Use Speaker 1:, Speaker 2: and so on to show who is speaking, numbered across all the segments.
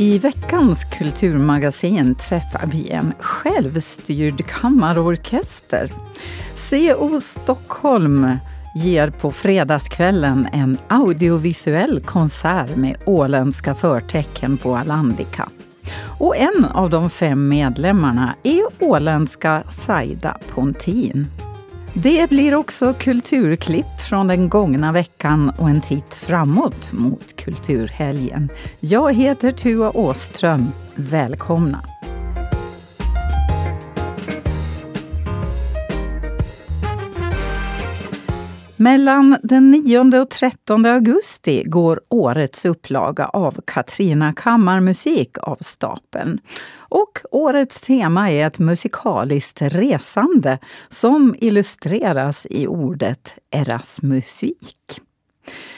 Speaker 1: I veckans kulturmagasin träffar vi en självstyrd kammarorkester. CO Stockholm ger på fredagskvällen en audiovisuell konsert med åländska förtecken på Alandica. Och en av de fem medlemmarna är åländska Saida Pontin. Det blir också kulturklipp från den gångna veckan och en titt framåt mot kulturhelgen. Jag heter Tua Åström. Välkomna! Mellan den 9 och 13 augusti går årets upplaga av Katrina Kammarmusik av stapeln. Och årets tema är ett musikaliskt resande som illustreras i ordet Erasmusik.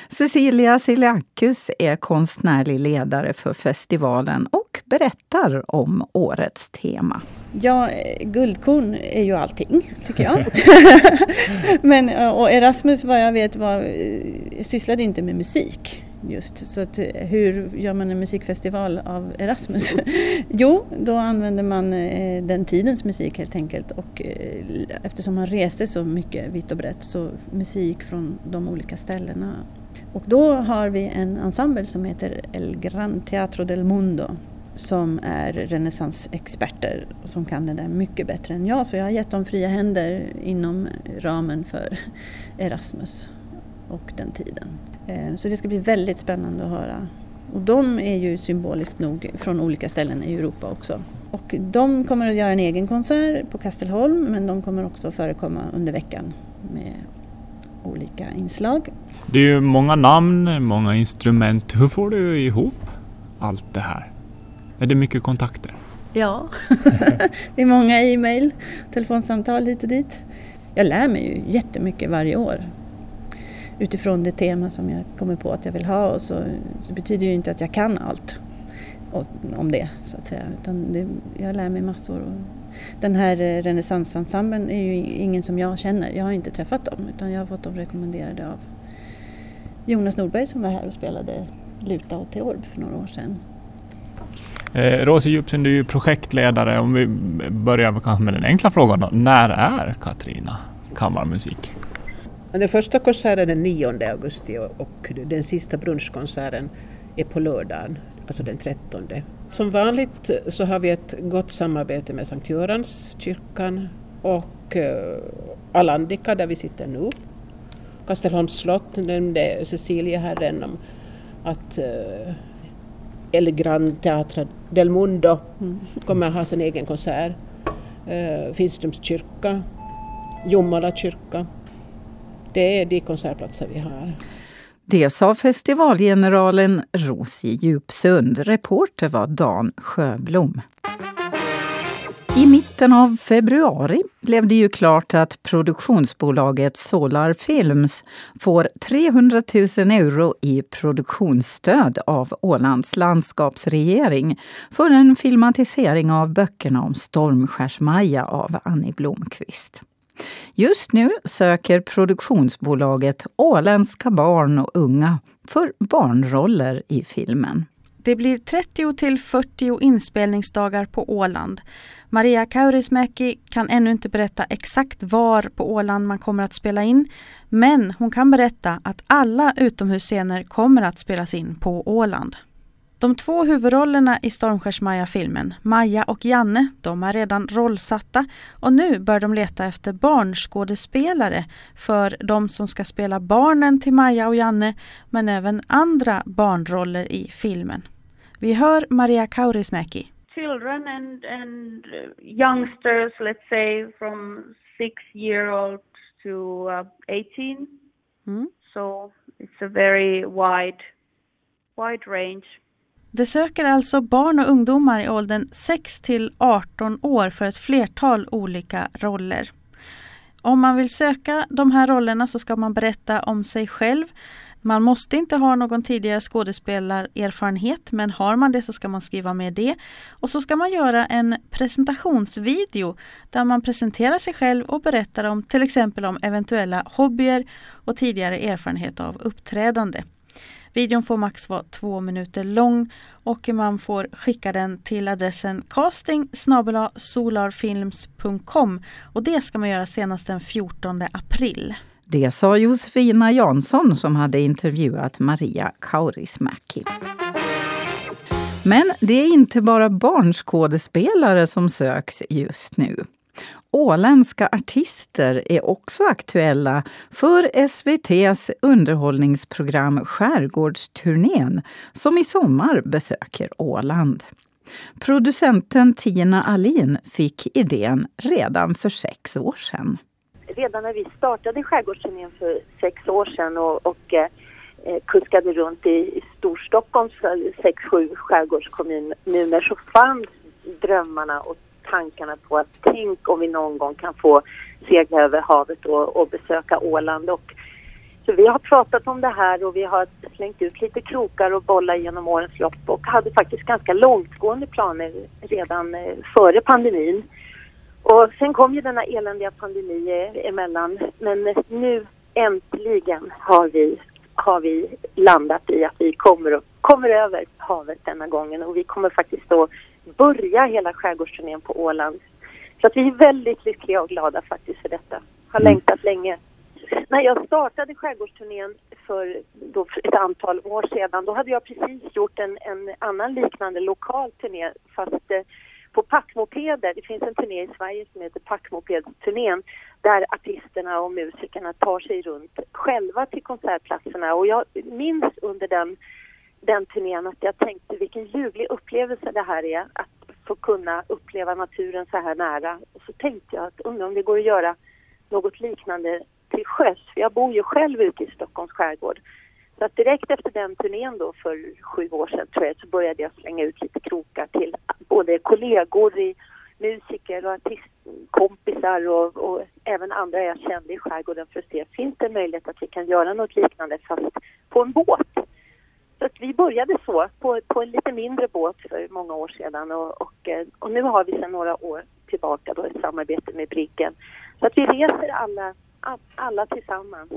Speaker 1: Cecilia Siliakus är konstnärlig ledare för festivalen och berättar om årets tema.
Speaker 2: Ja, guldkorn är ju allting, tycker jag. Men, och Erasmus, vad jag vet, var, sysslade inte med musik just. Så att, hur gör man en musikfestival av Erasmus? jo, då använder man eh, den tidens musik helt enkelt och eh, eftersom han reste så mycket vitt och brett så musik från de olika ställena. Och då har vi en ensemble som heter El Gran Teatro del Mundo som är renässansexperter och som kan det där mycket bättre än jag. Så jag har gett dem fria händer inom ramen för Erasmus och den tiden. Eh, så det ska bli väldigt spännande att höra. Och de är ju symboliskt nog från olika ställen i Europa också. Och de kommer att göra en egen konsert på Kastelholm men de kommer också förekomma under veckan med olika inslag.
Speaker 3: Det är ju många namn, många instrument. Hur får du ihop allt det här? Är det mycket kontakter?
Speaker 2: Ja, det är många e-mail, telefonsamtal hit och dit. Jag lär mig ju jättemycket varje år utifrån det tema som jag kommer på att jag vill ha och så det betyder ju inte att jag kan allt om det så att säga utan det, jag lär mig massor. Och den här eh, renässansensemblen är ju ingen som jag känner, jag har inte träffat dem utan jag har fått dem rekommenderade av Jonas Nordberg som var här och spelade luta och teorb för några år sedan.
Speaker 3: Eh, Rosie Djupsen, du är ju projektledare. Om vi börjar kanske med den enkla frågan då. När är Katrina kammarmusik?
Speaker 4: Den första konserten är den 9 augusti och den sista brunchkonserten är på lördagen, alltså den 13. Som vanligt så har vi ett gott samarbete med Sankt Görans kyrkan och eh, Alandica där vi sitter nu. Kastelholms slott nämnde Cecilia här redan om att eh, El Gran Teatro del Mundo mm. kommer att ha sin egen konsert. Uh, Finströms kyrka, Jomala kyrka. Det är de konsertplatser vi har.
Speaker 1: Det sa festivalgeneralen Rosie Djupsund. Reporter var Dan Sjöblom. I mitten av februari blev det ju klart att produktionsbolaget Solar Films får 300 000 euro i produktionsstöd av Ålands landskapsregering för en filmatisering av böckerna om Stormskärsmaja av Annie Blomqvist. Just nu söker produktionsbolaget åländska barn och unga för barnroller i filmen.
Speaker 5: Det blir 30 till 40 inspelningsdagar på Åland. Maria Kaurismäki kan ännu inte berätta exakt var på Åland man kommer att spela in. Men hon kan berätta att alla utomhusscener kommer att spelas in på Åland. De två huvudrollerna i Stormskärs-Maja-filmen, Maja och Janne, de är redan rollsatta och nu bör de leta efter barnskådespelare för de som ska spela barnen till Maja och Janne, men även andra barnroller i filmen. Vi hör Maria Kaurismäki.
Speaker 6: Children and, and youngsters, let's say from six year old to uh, 18. Mm. So it's a very wide, wide range.
Speaker 5: Det söker alltså barn och ungdomar i åldern 6 till 18 år för ett flertal olika roller. Om man vill söka de här rollerna så ska man berätta om sig själv. Man måste inte ha någon tidigare skådespelarerfarenhet men har man det så ska man skriva med det. Och så ska man göra en presentationsvideo där man presenterar sig själv och berättar om till exempel om eventuella hobbyer och tidigare erfarenhet av uppträdande. Videon får max vara två minuter lång och man får skicka den till adressen casting solarfilms.com och det ska man göra senast den 14 april.
Speaker 1: Det sa Josefina Jansson som hade intervjuat Maria Kaurismäki. Men det är inte bara barnskådespelare som söks just nu. Åländska artister är också aktuella för SVTs underhållningsprogram Skärgårdsturnén som i sommar besöker Åland. Producenten Tina Alin fick idén redan för sex år sedan.
Speaker 7: Redan när vi startade Skärgårdsturnén för sex år sedan och, och eh, kuskade runt i, i Storstockholms eh, sex, sju skärgårdskommuner så fanns drömmarna och tankarna på att tänk om vi någon gång kan få segla över havet och, och besöka Åland. Och, så vi har pratat om det här och vi har slängt ut lite krokar och bollar genom årens lopp och hade faktiskt ganska långtgående planer redan eh, före pandemin. Och sen kom ju denna eländiga pandemi emellan men nu äntligen har vi, har vi landat i att vi kommer, kommer över havet denna gången och vi kommer faktiskt då börja hela skärgårdsturnén på Åland. Så att vi är väldigt lyckliga och glada faktiskt för detta. Har mm. längtat länge. När jag startade skärgårdsturnén för då ett antal år sedan, då hade jag precis gjort en, en annan liknande lokal turné fast eh, på packmopeder. Det finns en turné i Sverige som heter Packmopedsturnén, där artisterna och musikerna tar sig runt själva till konsertplatserna och jag minns under den den turnén att jag tänkte vilken ljuvlig upplevelse det här är att få kunna uppleva naturen så här nära. Och så tänkte jag att undrar om det går att göra något liknande till sjöss. För jag bor ju själv ute i Stockholms skärgård. Så att direkt efter den turnén då för sju år sedan tror jag så började jag slänga ut lite krokar till både kollegor, i musiker och artistkompisar och, och även andra jag kände i skärgården för att se finns det möjlighet att vi kan göra något liknande fast på en båt. Så att vi började så, på, på en lite mindre båt för många år sedan och, och, eh, och nu har vi sedan några år tillbaka då ett samarbete med Briggen. Så att vi reser alla, alla tillsammans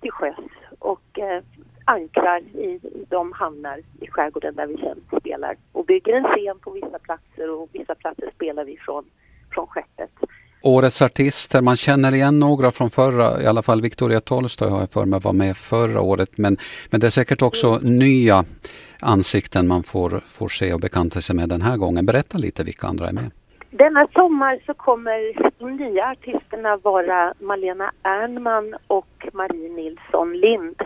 Speaker 7: till sjöss och eh, ankrar i de hamnar i skärgården där vi sen spelar och bygger en scen på vissa platser och vissa platser spelar vi från, från skeppet.
Speaker 8: Årets artister, man känner igen några från förra, i alla fall Victoria Tolstoy har jag för mig var med förra året. Men, men det är säkert också mm. nya ansikten man får, får se och bekanta sig med den här gången. Berätta lite vilka andra är med.
Speaker 7: Denna sommar så kommer de nya artisterna vara Malena Ernman och Marie Nilsson Lind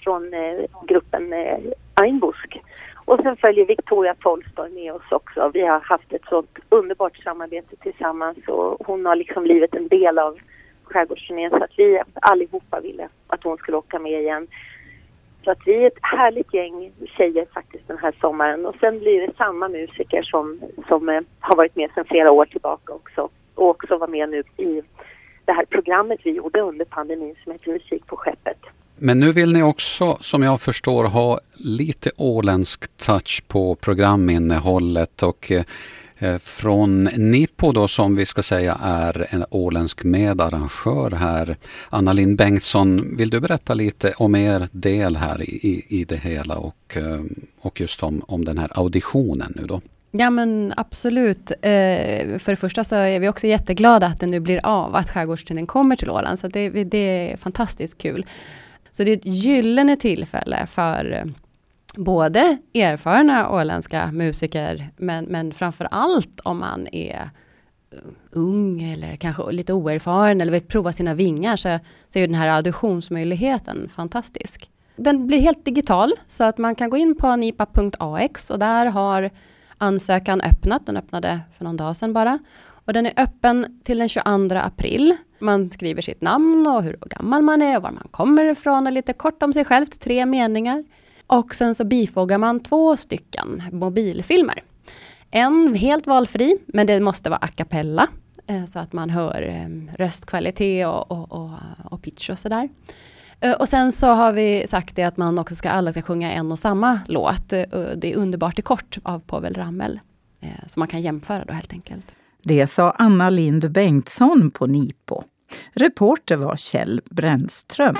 Speaker 7: från eh, gruppen eh, Einbusk. Och sen följer Victoria Tolstoy med oss också. Vi har haft ett sånt underbart samarbete tillsammans och hon har liksom blivit en del av skärgårdsturnén så att vi allihopa ville att hon skulle åka med igen. Så att vi är ett härligt gäng tjejer faktiskt den här sommaren och sen blir det samma musiker som, som eh, har varit med sedan flera år tillbaka också och också var med nu i det här programmet vi gjorde under pandemin som heter Musik på skeppet.
Speaker 8: Men nu vill ni också, som jag förstår, ha lite åländsk touch på programinnehållet och eh, från Nippo då som vi ska säga är en åländsk medarrangör här. Anna Lind Bengtsson, vill du berätta lite om er del här i, i det hela och, eh, och just om, om den här auditionen nu då?
Speaker 9: Ja men absolut. Eh, för det första så är vi också jätteglada att det nu blir av, att Skärgårdsturnén kommer till Åland. Så det, det är fantastiskt kul. Så det är ett gyllene tillfälle för eh, både erfarna åländska musiker, men, men framför allt om man är eh, ung eller kanske lite oerfaren eller vill prova sina vingar så, så är den här auditionsmöjligheten fantastisk. Den blir helt digital så att man kan gå in på nipa.ax och där har ansökan öppnat. Den öppnade för någon dag sedan bara. Och den är öppen till den 22 april. Man skriver sitt namn och hur gammal man är och var man kommer ifrån och lite kort om sig själv, tre meningar. Och sen så bifogar man två stycken mobilfilmer. En helt valfri, men det måste vara a cappella. Eh, så att man hör ehm, röstkvalitet och, och, och, och pitch och sådär. Eh, och sen så har vi sagt det att man också ska alla ska sjunga en och samma låt. Eh, det är Underbart i kort av Povel Ramel. Så man kan jämföra då helt enkelt.
Speaker 1: Det sa Anna Lind Bengtsson på Nipo. Reporter var Kjell Brännström.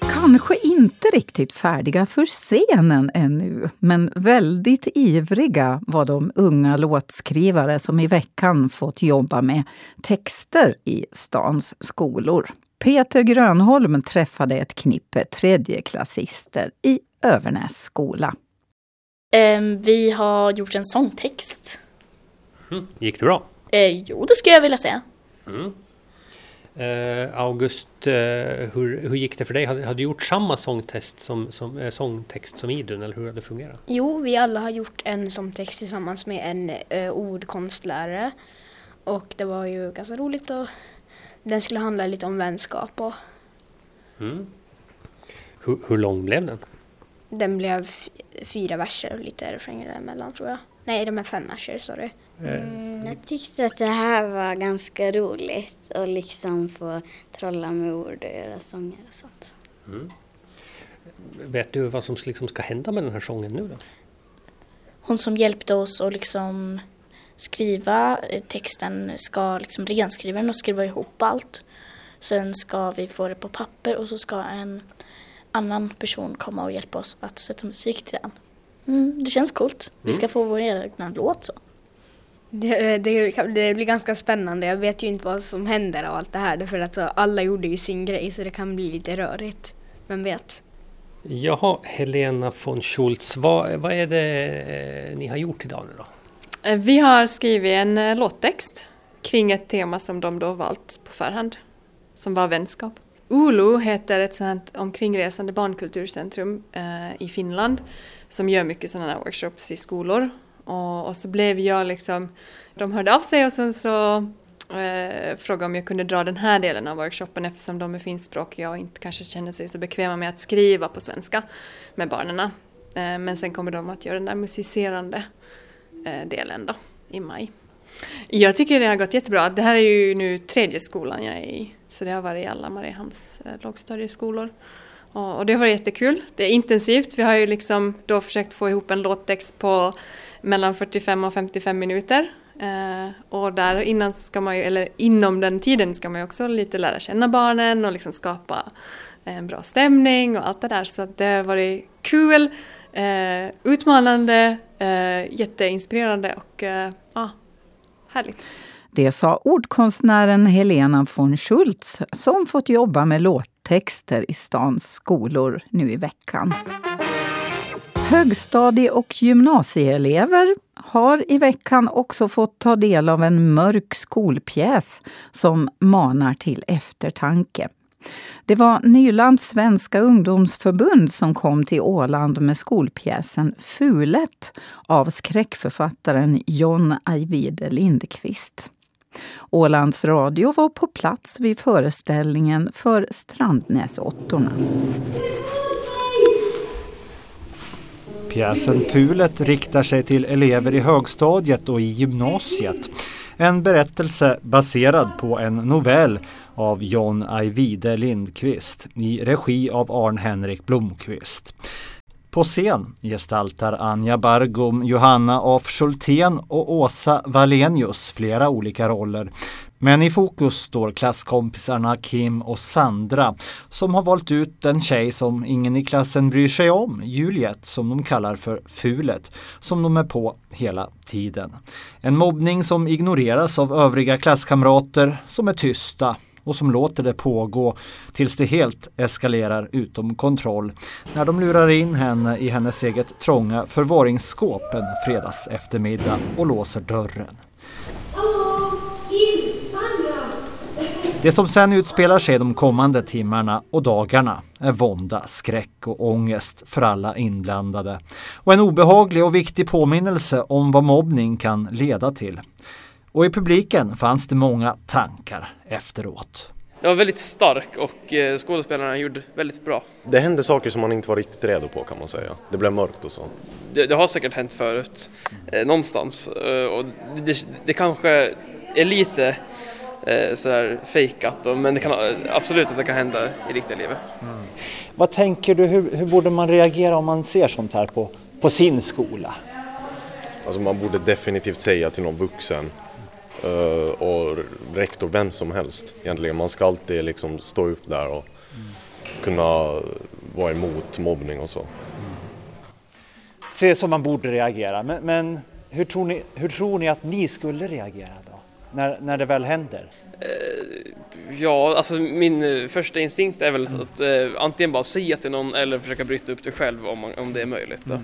Speaker 1: Kanske inte riktigt färdiga för scenen ännu, men väldigt ivriga var de unga låtskrivare som i veckan fått jobba med texter i stans skolor. Peter Grönholm träffade ett knippe tredjeklassister i Övernäs skola.
Speaker 10: Ehm, vi har gjort en sångtext.
Speaker 11: Mm. Gick det bra?
Speaker 10: Eh, jo, det skulle jag vilja säga.
Speaker 11: Mm. Eh, August, eh, hur, hur gick det för dig? Hade, hade du gjort samma sångtest som, som, eh, sångtext som Idun eller hur hade det fungerat?
Speaker 12: Jo, vi alla har gjort en sångtext tillsammans med en eh, ordkonstlärare. Och det var ju ganska roligt och den skulle handla lite om vänskap och
Speaker 11: Mm. Hur, hur lång blev den?
Speaker 12: den blev fyra verser och lite refränger däremellan tror jag. Nej, de är fem verser, sorry.
Speaker 13: Mm, jag tyckte att det här var ganska roligt och liksom få trolla med ord och göra sånger och sånt.
Speaker 11: Mm. Vet du vad som liksom ska hända med den här sången nu då?
Speaker 10: Hon som hjälpte oss att liksom skriva eh, texten ska liksom renskriva den och skriva ihop allt. Sen ska vi få det på papper och så ska en annan person komma och hjälpa oss att sätta musik till den. Mm, det känns coolt. Vi ska få vår egen låt så.
Speaker 12: Det, det, kan- det blir ganska spännande. Jag vet ju inte vad som händer av allt det här. För att så, alla gjorde ju sin grej så det kan bli lite rörigt. Vem vet?
Speaker 11: Jaha, Helena von Schultz, vad, vad är det eh, ni har gjort idag nu då?
Speaker 14: Eh, Vi har skrivit en eh, låttext kring ett tema som de då valt på förhand, som var vänskap. Oulu heter ett sånt omkringresande barnkulturcentrum eh, i Finland som gör mycket sådana här workshops i skolor. Och, och så blev jag liksom, de hörde av sig och sen så eh, frågade om jag kunde dra den här delen av workshopen eftersom de är finskspråkiga och inte kanske känner sig så bekväma med att skriva på svenska med barnen. Eh, men sen kommer de att göra den där musicerande eh, delen då i maj. Jag tycker det har gått jättebra. Det här är ju nu tredje skolan jag är i. Så det har varit i alla Mariehamns eh, lågstadieskolor. Och, det har varit jättekul. Det är intensivt. Vi har ju liksom då försökt få ihop en låttext på mellan 45 och 55 minuter. Eh, och där innan så ska man ju, eller inom den tiden ska man ju också lite lära känna barnen och liksom skapa en bra stämning och allt det där. Så det har varit kul, eh, utmanande, eh, jätteinspirerande och eh, ja, härligt.
Speaker 1: Det sa ordkonstnären Helena von Schultz som fått jobba med låttexter i stans skolor nu i veckan. Högstadie och gymnasieelever har i veckan också fått ta del av en mörk skolpjäs som manar till eftertanke. Det var Nylands svenska ungdomsförbund som kom till Åland med skolpjäsen Fulet av skräckförfattaren John Ajvide Lindqvist. Ålands Radio var på plats vid föreställningen för Strandnäsåttorna.
Speaker 15: Pjäsen Fulet riktar sig till elever i högstadiet och i gymnasiet. En berättelse baserad på en novell av John Ajvide Lindqvist i regi av Arn-Henrik Blomqvist. På scen gestaltar Anja Bargum, Johanna af Schultén och Åsa Wallenius flera olika roller. Men i fokus står klasskompisarna Kim och Sandra som har valt ut en tjej som ingen i klassen bryr sig om, Juliet, som de kallar för Fulet, som de är på hela tiden. En mobbning som ignoreras av övriga klasskamrater som är tysta och som låter det pågå tills det helt eskalerar utom kontroll när de lurar in henne i hennes eget trånga förvaringsskåp en fredags eftermiddag och låser dörren. Det som sen utspelar sig de kommande timmarna och dagarna är vånda, skräck och ångest för alla inblandade och en obehaglig och viktig påminnelse om vad mobbning kan leda till. Och i publiken fanns det många tankar efteråt.
Speaker 16: Jag var väldigt stark och eh, skådespelarna gjorde väldigt bra.
Speaker 17: Det hände saker som man inte var riktigt redo på kan man säga. Det blev mörkt och så.
Speaker 16: Det, det har säkert hänt förut, eh, någonstans. Eh, och det, det kanske är lite eh, sådär fejkat, men det kan absolut att det kan hända i riktiga livet.
Speaker 15: Vad tänker du, hur, hur borde man reagera om man ser sånt här på, på sin skola?
Speaker 17: Alltså man borde definitivt säga till någon vuxen eh, och rektor, vem som helst egentligen. Man ska alltid liksom stå upp där och kunna vara emot mobbning och så.
Speaker 15: Se som man borde reagera. Men, men hur, tror ni, hur tror ni att ni skulle reagera då? När, när det väl händer?
Speaker 16: Ja, alltså min eh, första instinkt är väl att eh, antingen bara säga till någon eller försöka bryta upp det själv om, man, om det är möjligt. Då.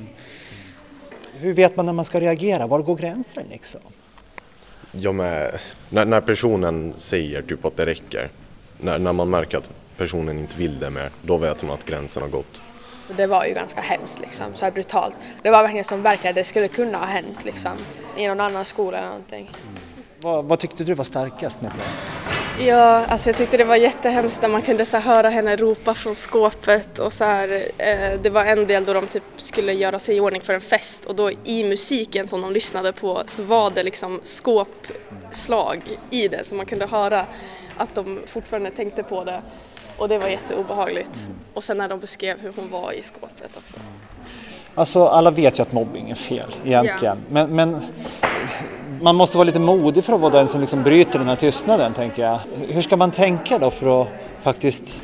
Speaker 15: Hur vet man när man ska reagera? Var går gränsen liksom?
Speaker 17: Ja, men, när, när personen säger typ att det räcker, när, när man märker att personen inte vill det mer, då vet man att gränsen har gått.
Speaker 18: Det var ju ganska hemskt liksom, så här brutalt. Det var verkligen som verkligen det skulle kunna ha hänt liksom, i någon annan skola eller någonting.
Speaker 15: Vad, vad tyckte du var starkast med pjäsen?
Speaker 19: Ja, alltså jag tyckte det var jättehemskt när man kunde så höra henne ropa från skåpet och så här, eh, det var en del då de typ skulle göra sig i ordning för en fest och då i musiken som de lyssnade på så var det liksom skåpslag i det så man kunde höra att de fortfarande tänkte på det och det var jätteobehagligt. Och sen när de beskrev hur hon var i skåpet också.
Speaker 15: Alltså alla vet ju att mobbing är fel egentligen.
Speaker 19: Ja.
Speaker 15: Men, men man måste vara lite modig för att vara den som liksom bryter den här tystnaden tänker jag. Hur ska man tänka då för att faktiskt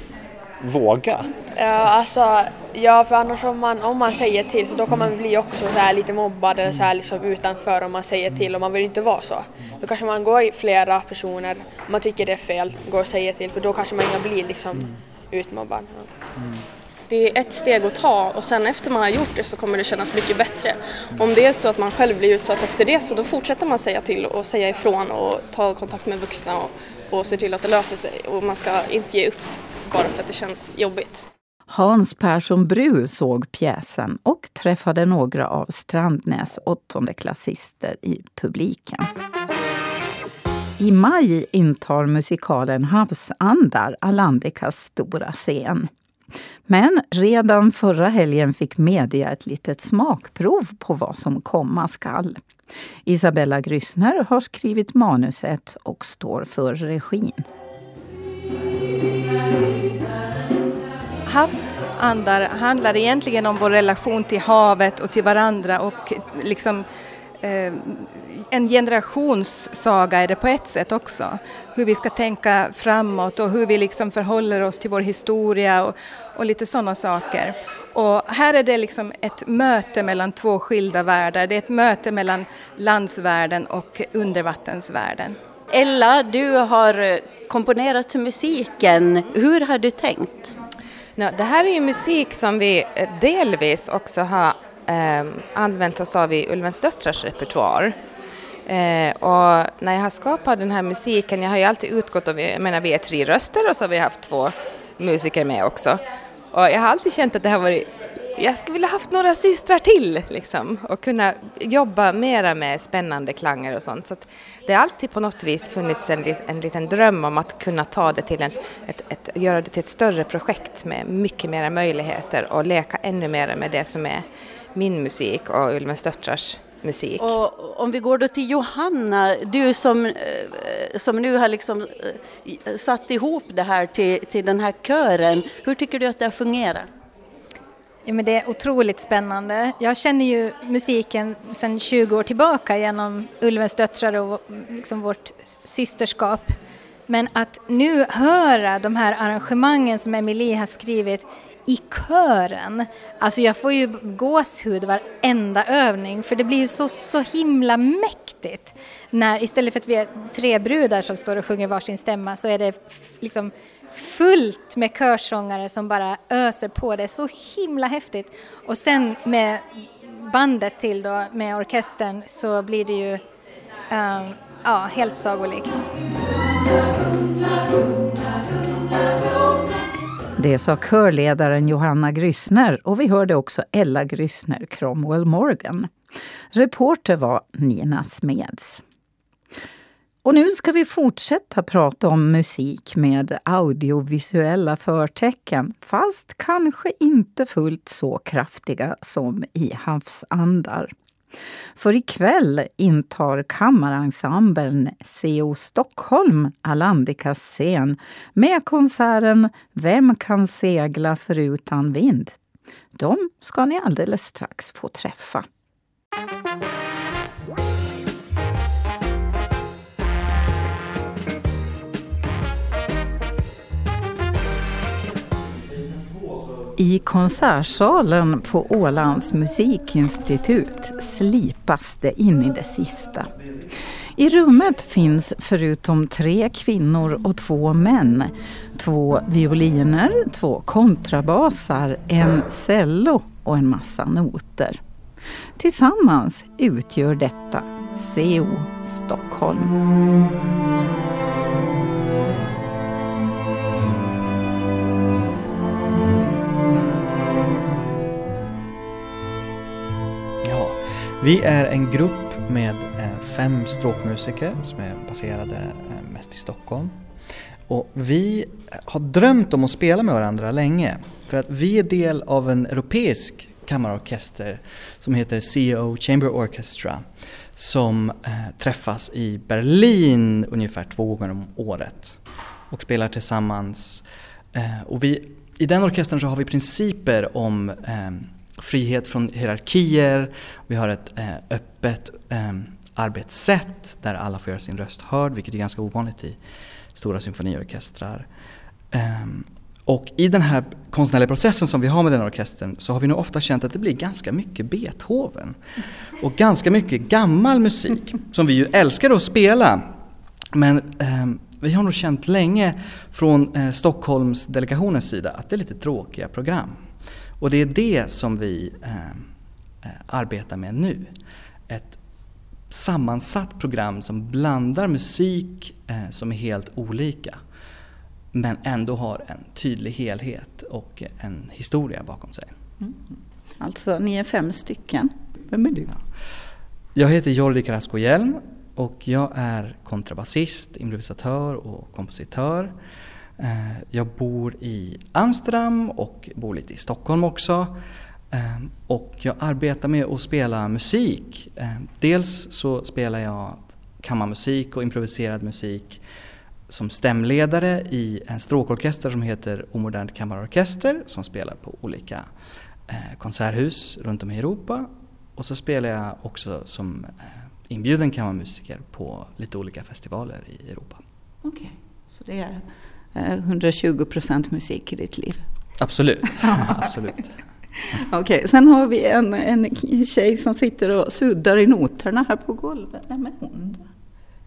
Speaker 15: våga?
Speaker 18: Ja, alltså, ja för annars om man, om man säger till så då kommer man bli också så här lite mobbad eller så här liksom utanför om man säger till och man vill inte vara så. Då kanske man går i flera personer, om man tycker det är fel, går och säger till för då kanske man inte blir liksom utmobbad.
Speaker 19: Det är ett steg att ta och sen efter man har gjort det så kommer det kännas mycket bättre. Om det är så att man själv blir utsatt efter det så då fortsätter man säga till och säga ifrån och ta kontakt med vuxna och, och se till att det löser sig. Och man ska inte ge upp bara för att det känns jobbigt.
Speaker 1: Hans Persson Bru såg pjäsen och träffade några av Strandnäs åttondeklassister i publiken. I maj intar musikalen Havsandar Alandikas stora scen. Men redan förra helgen fick media ett litet smakprov på vad som komma skall. Isabella Gryssner har skrivit manuset och står för regin.
Speaker 20: Havsandar handlar egentligen om vår relation till havet och till varandra och liksom en generationssaga är det på ett sätt också. Hur vi ska tänka framåt och hur vi liksom förhåller oss till vår historia och, och lite sådana saker. Och här är det liksom ett möte mellan två skilda världar. Det är ett möte mellan landsvärlden och undervattensvärlden.
Speaker 21: Ella, du har komponerat musiken. Hur har du tänkt?
Speaker 22: No, det här är ju musik som vi delvis också har eh, använt oss av i Ulvens döttrars repertoar. Eh, och när jag har skapat den här musiken, jag har ju alltid utgått av, jag menar vi är tre röster och så har vi haft två musiker med också. Och jag har alltid känt att det har varit, jag skulle vilja haft några systrar till liksom och kunna jobba mera med spännande klanger och sånt. Så det har alltid på något vis funnits en, en liten dröm om att kunna ta det till en, ett, ett, göra det till ett större projekt med mycket mera möjligheter och leka ännu mer med det som är min musik och Ulvens döttrars musik.
Speaker 21: Och om vi går då till Johanna, du som, som nu har liksom satt ihop det här till, till den här kören. Hur tycker du att det har fungerat?
Speaker 23: Ja, men det är otroligt spännande. Jag känner ju musiken sedan 20 år tillbaka genom Ulvens döttrar och liksom vårt systerskap. Men att nu höra de här arrangemangen som Emilie har skrivit i kören. Alltså jag får ju gåshud varenda övning för det blir ju så, så himla mäktigt. När, istället för att vi är tre brudar som står och sjunger varsin stämma så är det liksom fullt med körsångare som bara öser på. Det är så himla häftigt. Och sen med bandet till då, med orkestern, så blir det ju um, ja, helt sagolikt.
Speaker 1: Det sa körledaren Johanna Gryssner och vi hörde också Ella Gryssner Cromwell Morgan. Reporter var Nina Smeds. Och nu ska vi fortsätta prata om musik med audiovisuella förtecken, fast kanske inte fullt så kraftiga som i Havsandar. För ikväll intar kammarensemblen CO Stockholm Alandikas scen med konserten Vem kan segla förutan vind? De ska ni alldeles strax få träffa. I konsertsalen på Ålands musikinstitut slipas det in i det sista. I rummet finns förutom tre kvinnor och två män två violiner, två kontrabasar, en cello och en massa noter. Tillsammans utgör detta CO Stockholm.
Speaker 24: Vi är en grupp med eh, fem stråkmusiker som är baserade eh, mest i Stockholm. Och vi eh, har drömt om att spela med varandra länge för att vi är del av en europeisk kammarorkester som heter CO Chamber Orchestra som träffas i Berlin ungefär två gånger om året och spelar tillsammans. Och vi, I den orkestern så har vi principer om eh, frihet från hierarkier, vi har ett eh, öppet eh, arbetssätt där alla får göra sin röst hörd, vilket är ganska ovanligt i stora symfoniorkestrar. Um, och i den här konstnärliga processen som vi har med den orkestern så har vi nog ofta känt att det blir ganska mycket Beethoven. Och ganska mycket gammal musik som vi ju älskar att spela. Men um, vi har nog känt länge från eh, Stockholmsdelegationens sida att det är lite tråkiga program. Och det är det som vi eh, arbetar med nu. Ett sammansatt program som blandar musik eh, som är helt olika men ändå har en tydlig helhet och en historia bakom sig.
Speaker 1: Mm. Alltså, ni är fem stycken. Vem är du?
Speaker 24: Jag heter Jordi Carrasco Hjelm och jag är kontrabasist, improvisatör och kompositör. Eh, jag bor i Amsterdam och bor lite i Stockholm också. Eh, och jag arbetar med att spela musik. Eh, dels så spelar jag kammarmusik och improviserad musik som stämledare i en stråkorkester som heter Omodernt kammarorkester som spelar på olika konserthus runt om i Europa. Och så spelar jag också som inbjuden kammarmusiker på lite olika festivaler i Europa.
Speaker 1: Okej, okay. så det är 120 eh, procent musik i ditt liv?
Speaker 24: Absolut, absolut.
Speaker 1: Okej, okay, sen har vi en, en tjej som sitter och suddar i noterna här på golvet. Vem är hon?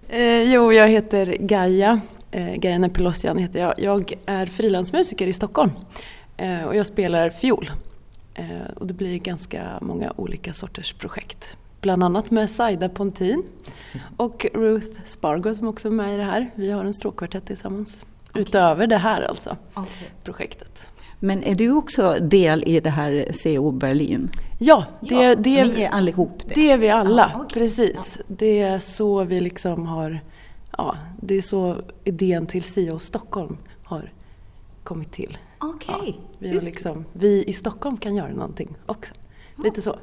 Speaker 25: Eh, jo, jag heter Gaia. Eh, Gaia Nepilosian heter jag. Jag är frilansmusiker i Stockholm eh, och jag spelar fiol. Eh, och det blir ganska många olika sorters projekt. Bland annat med Saida Pontin och Ruth Spargo som också är med i det här. Vi har en stråkkvartett tillsammans. Utöver det här alltså, okay. projektet.
Speaker 1: Men är du också del i det här CO Berlin?
Speaker 25: Ja, det, ja, det,
Speaker 1: ni är allihop det?
Speaker 25: Det är vi alla, ah, okay. precis. Ja. Det är så vi liksom har, ja, det är så idén till CO Stockholm har kommit till.
Speaker 1: Okej. Okay.
Speaker 25: Ja, vi, liksom, vi i Stockholm kan göra någonting också. Lite så.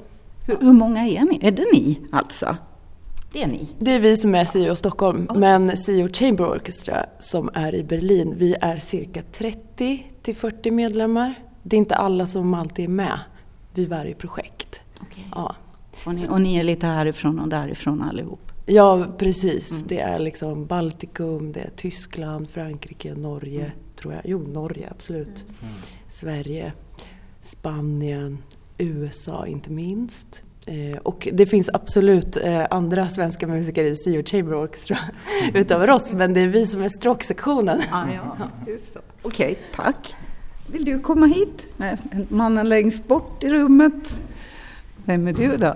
Speaker 1: Hur, hur många är ni? Är det ni alltså? Det är ni?
Speaker 25: Det är vi som är CEO Stockholm. Okay. Men CEO Chamber Orchestra som är i Berlin, vi är cirka 30 till 40 medlemmar. Det är inte alla som alltid är med vid varje projekt.
Speaker 1: Okay. Ja. Och, ni, och ni är lite härifrån och därifrån allihop?
Speaker 25: Ja, precis. Mm. Det är liksom Baltikum, det är Tyskland, Frankrike, Norge, mm. tror jag. Jo, Norge absolut. Mm. Sverige, Spanien, USA inte minst. Eh, och det finns absolut eh, andra svenska musiker i CO Chamber Orchestra utöver oss, men det är vi som är stråksektionen.
Speaker 1: Ah, ja, Okej, okay, tack. Vill du komma hit? Mannen längst bort i rummet. Vem är du då?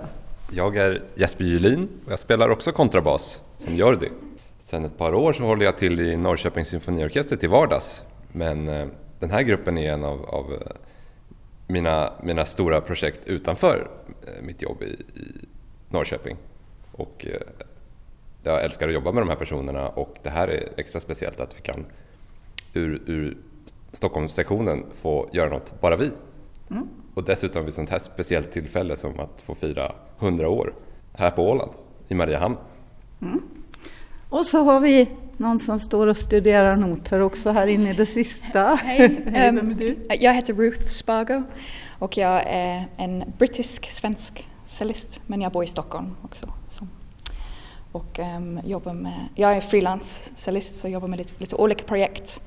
Speaker 26: Jag är Jesper Julin och jag spelar också kontrabas som Jordi. Sedan ett par år så håller jag till i Norrköpings symfoniorkester till vardags. Men eh, den här gruppen är en av, av mina, mina stora projekt utanför eh, mitt jobb i, i Norrköping. Och eh, jag älskar att jobba med de här personerna och det här är extra speciellt att vi kan ur, ur Stockholmssektionen få göra något bara vi. Mm. Och dessutom vid sånt här speciellt tillfälle som att få fira 100 år här på Åland, i Mariehamn. Mm.
Speaker 1: Och så har vi någon som står och studerar noter också här inne i det sista.
Speaker 27: Hej, Hej vem är du? Jag heter Ruth Spargo och jag är en brittisk-svensk cellist men jag bor i Stockholm också. Så. Och um, jobbar med, jag är frilans cellist så jobbar med lite, lite olika projekt.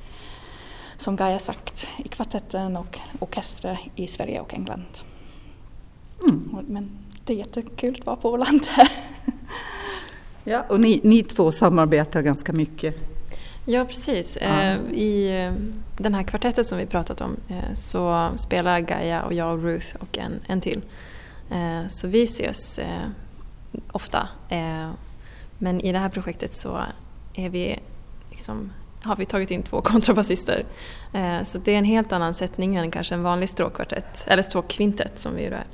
Speaker 27: som Gaia sagt, i kvartetten och orkestrar i Sverige och England.
Speaker 1: Mm.
Speaker 27: Men det är jättekul att vara på Åland.
Speaker 1: Ja, och ni, ni två samarbetar ganska mycket.
Speaker 28: Ja, precis.
Speaker 1: Ja.
Speaker 28: Eh, I eh, den här kvartetten som vi pratat om eh, så spelar Gaia och jag och Ruth och en, en till. Så vi ses ofta. Men i det här projektet så är vi liksom, har vi tagit in två kontrabasister. Så det är en helt annan sättning än kanske en vanlig stråkkvartett, eller stråkkvintett som vi ju är.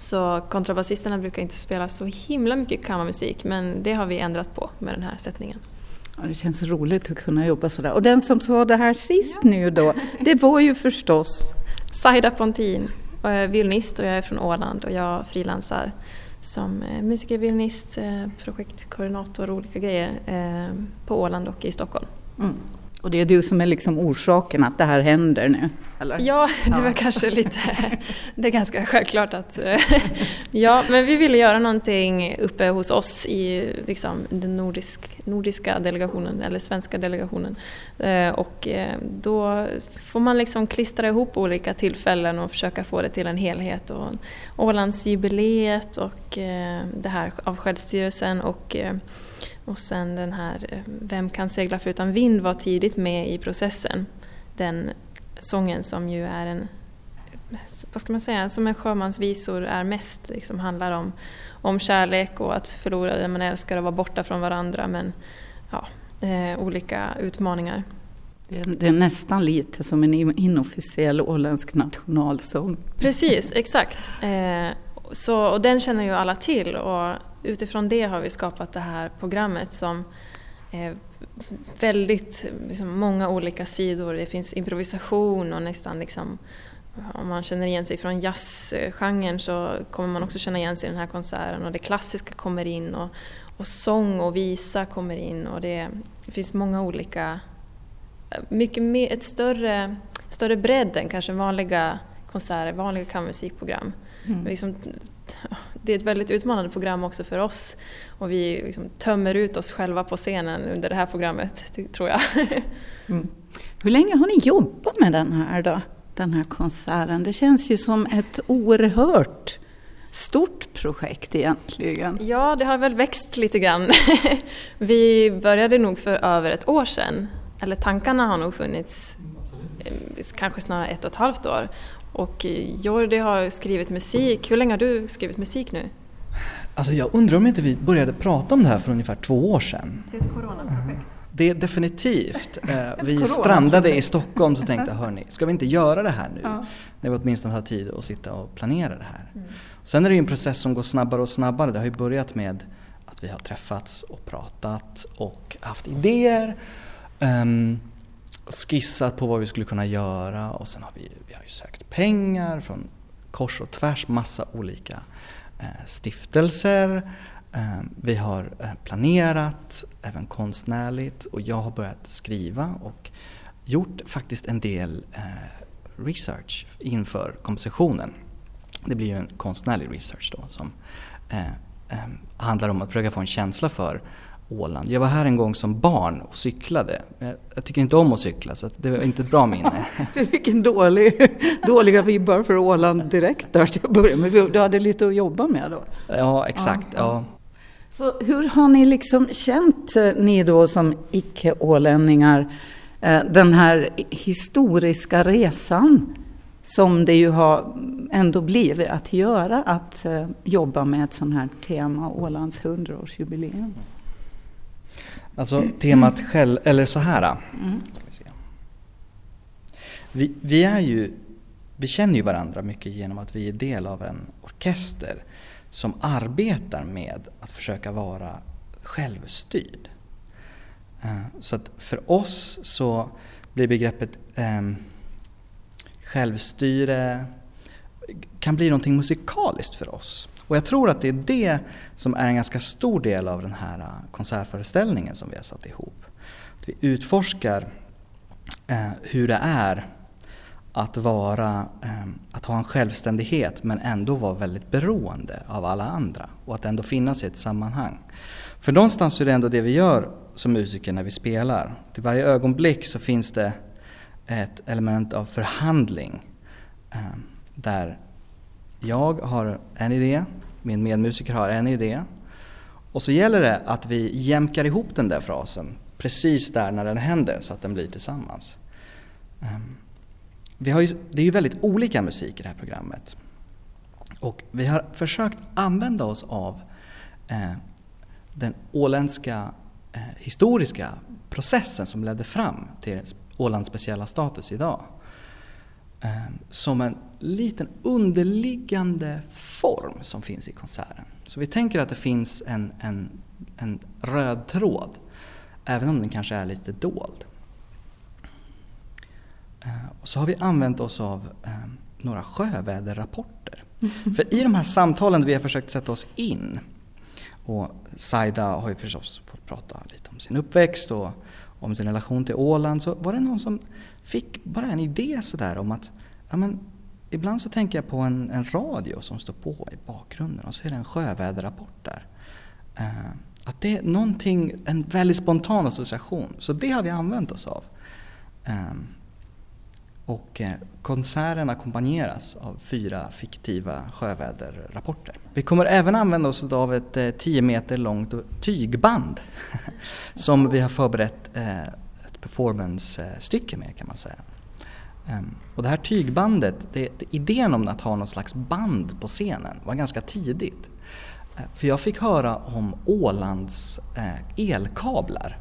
Speaker 28: Så kontrabasisterna brukar inte spela så himla mycket kammarmusik men det har vi ändrat på med den här sättningen.
Speaker 1: Ja, det känns roligt att kunna jobba sådär. Och den som sa det här sist nu då, det var ju förstås
Speaker 28: Saida Pontin, och jag är violinist och jag är från Åland och jag frilansar som eh, musiker, violinist, eh, projektkoordinator och olika grejer eh, på Åland och i Stockholm.
Speaker 1: Mm. Och det är du som är liksom orsaken att det här händer nu? Eller?
Speaker 28: Ja, det var
Speaker 1: Ja.
Speaker 28: kanske lite... Det är ganska självklart att... eh, Ja, men vi ville göra någonting uppe hos oss i liksom, den nordisk, nordiska delegationen, eller svenska delegationen. Eh, Och eh, då får man liksom klistra ihop olika tillfällen och försöka få det till en helhet. Och Ålandsjubileet och det här av självstyrelsen och och sen den här eh, Vem kan segla förutan vind var tidigt med i processen. Den sången som ju är en, vad ska man säga, som en sjömansvisor är mest, liksom handlar om, om kärlek och att förlora den man älskar och vara borta från varandra men ja, eh, olika utmaningar.
Speaker 1: Det är, det nästan lite som en in- inofficiell åländsk nationalsång.
Speaker 28: Precis, exakt. Eh, så, och den känner ju alla till och utifrån det har vi skapat det här programmet som är väldigt liksom, många olika sidor. Det finns improvisation och nästan liksom om man känner igen sig från jazzgenren så kommer man också känna igen sig i den här konserten och det klassiska kommer in och, och sång och visa kommer in och det, det finns många olika mycket mer, ett större, större bredd än kanske vanliga konserter, vanliga kammarmusikprogram.
Speaker 1: Mm.
Speaker 28: Liksom, det är ett väldigt utmanande program också för oss och vi liksom tömmer ut oss själva på scenen under det här programmet, tror jag.
Speaker 1: Mm. Hur länge har ni jobbat med den här då? Den här konserten? Det känns ju som ett oerhört stort projekt egentligen.
Speaker 28: Ja, det har väl växt lite grann. Vi började nog för över ett år sedan. Eller tankarna har nog funnits eh, kanske snarare ett och ett halvt år. Och eh, Jordi har skrivit musik. Hur länge har du skrivit musik nu?
Speaker 24: Alltså jag undrar om inte vi började prata om det här för ungefär två år sedan.
Speaker 28: Det är ett coronaprojekt.
Speaker 24: Det är definitivt. Eh, Vi strandade i Stockholm så tänkte hörni, ska vi inte göra det här nu?
Speaker 28: Ja.
Speaker 24: När vi åtminstone har tid att sitta och planera det här.
Speaker 28: Mm.
Speaker 24: Sen är det ju en process som går snabbare och snabbare. Det har ju börjat med att vi har träffats och pratat och haft idéer. Um, skissat på vad vi skulle kunna göra och sen har vi, vi har ju sökt pengar från kors och tvärs, massa olika eh, stiftelser. Eh, vi har eh, planerat, även konstnärligt och jag har börjat skriva och gjort faktiskt en del eh, research inför kompositionen. Det blir ju en konstnärlig research då som eh, eh, handlar om att försöka få en känsla för Åland. Jag var här en gång som barn och cyklade. Jag, jag tycker inte om att cykla så det var inte ett bra minne.
Speaker 1: Du fick en dålig, dåliga vibbar för Åland direkt där till att börja med. Du hade lite att jobba med då.
Speaker 24: Ja, exakt.
Speaker 1: Ja,
Speaker 24: Ja.
Speaker 1: Så hur har ni liksom känt, eh, ni då som icke-ålänningar, eh, den här historiska resan som det ju har ändå blivit att göra, att eh, jobba med ett sånt här tema, Ålands 100-årsjubileum?
Speaker 24: Alltså temat själv, eller så här.
Speaker 1: Mm.
Speaker 24: Vi. Vi, är ju, vi känner ju varandra mycket genom att vi är del av en orkester som arbetar med att försöka vara självstyrd. Eh, så att för oss så blir begreppet eh, självstyre kan bli någonting musikaliskt för oss. Och jag tror att det är det som är en ganska stor del av den här äh, konsertföreställningen som vi har satt ihop. Att vi utforskar eh, hur det är att vara, eh, att ha en självständighet men ändå vara väldigt beroende av alla andra och att ändå finnas i ett sammanhang. För någonstans är det ändå det vi gör som musiker när vi spelar. I varje ögonblick så finns det ett element av förhandling eh, där jag har en idé, min medmusiker har en idé och så gäller det att vi jämkar ihop den där frasen precis där när den händer så att den blir tillsammans. Ehm, vi har ju, det är ju väldigt olika musik i det här programmet. Och vi har försökt använda oss av eh, den åländska eh, historiska processen som ledde fram till Ålands speciella status idag. Eh, som en liten underliggande form som finns i konserten. Så vi tänker att det finns en, en, en röd tråd, även om den kanske är lite dold. Eh, och så har vi använt oss av eh, några sjöväderrapporter. För i de här samtalen vi har försökt sätta oss in och Saida har ju förstås fått prata lite om sin uppväxt och om sin relation till Åland så var det någon som fick bara en idé sådär om att ja, men, ibland så tänker jag på en, en radio som står på i bakgrunden och så är det en sjöväderrapport där. Eh, att det är någonting, en väldigt spontan association. Så det har vi använt oss av. Eh, och eh, konserten ackompanjeras av fyra fiktiva sjöväderrapporter. Vi kommer även använda oss av ett eh, 10 meter långt tygband som vi har förberett eh, performance-stycke med kan man säga. Ehm, och det här tygbandet, det, idén om att ha något slags band på scenen var ganska tidigt. Ehm, för jag fick höra om Ålands eh, elkablar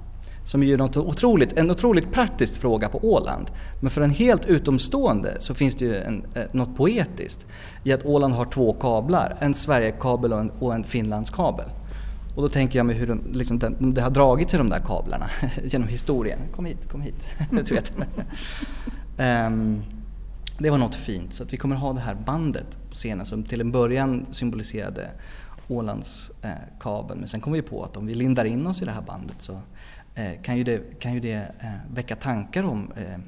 Speaker 24: som är ju något otroligt, en otroligt praktisk fråga på Åland. Men för en helt utomstående så finns det ju en, eh, något poetiskt i att Åland har två kablar, en Sverigekabel och en, och en Finlandskabel. Och då tänker jag mig hur de, liksom, den, det har dragits i de där kablarna genom historien. Kom hit, kom hit. du vet. um, det var något fint, så att vi kommer ha det här bandet på scenen som till en början symboliserade Ålands eh, kabel. Men sen kom vi på att om vi lindar in oss i det här bandet så Eh, kan ju det, kan ju det eh, väcka tankar om, eh,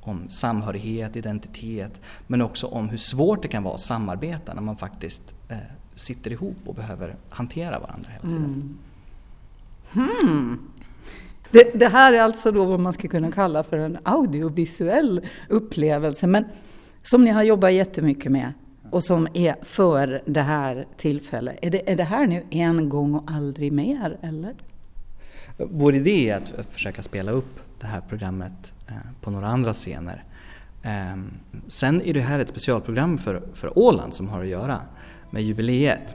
Speaker 24: om samhörighet, identitet men också om hur svårt det kan vara att samarbeta när man faktiskt eh, sitter ihop och behöver hantera varandra hela tiden.
Speaker 1: Mm. Hmm. Det, det, här är alltså då vad man skulle kunna kalla för en audiovisuell upplevelse men som ni har jobbat jättemycket med och som är för det här tillfället. Är det, är det här nu en gång och aldrig mer eller?
Speaker 24: Vår idé är att försöka spela upp det här programmet eh, på några andra scener. Ehm, sen är det här ett specialprogram för, för Åland som har att göra med jubileet.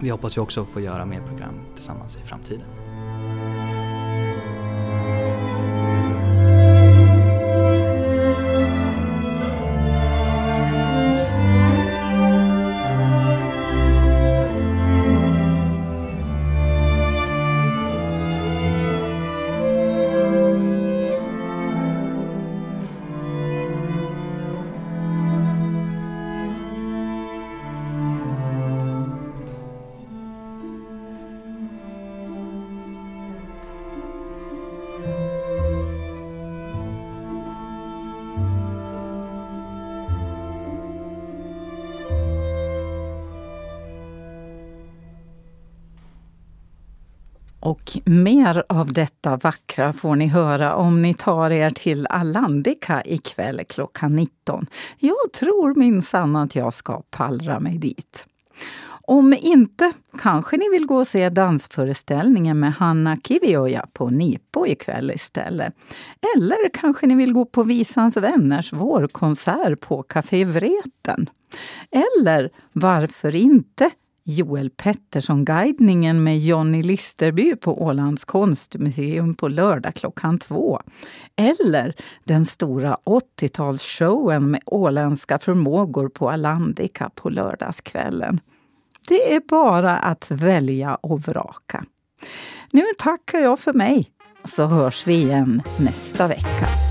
Speaker 24: Vi hoppas ju också få göra mer program tillsammans i framtiden.
Speaker 1: Och mer av detta vackra får ni höra om ni tar er till Alandica ikväll klockan 19. Jag tror minsann att jag ska pallra mig dit. Om inte kanske ni vill gå och se dansföreställningen med Hanna Kivioja på Nipo ikväll istället. Eller kanske ni vill gå på Visans vänners vårkonsert på Café Vreten. Eller varför inte Joel Pettersson-guidningen med Jonny Listerby på Ålands konstmuseum på lördag klockan två. Eller den stora 80-talsshowen med åländska förmågor på Alandica på lördagskvällen. Det är bara att välja och vraka. Nu tackar jag för mig, så hörs vi igen nästa vecka.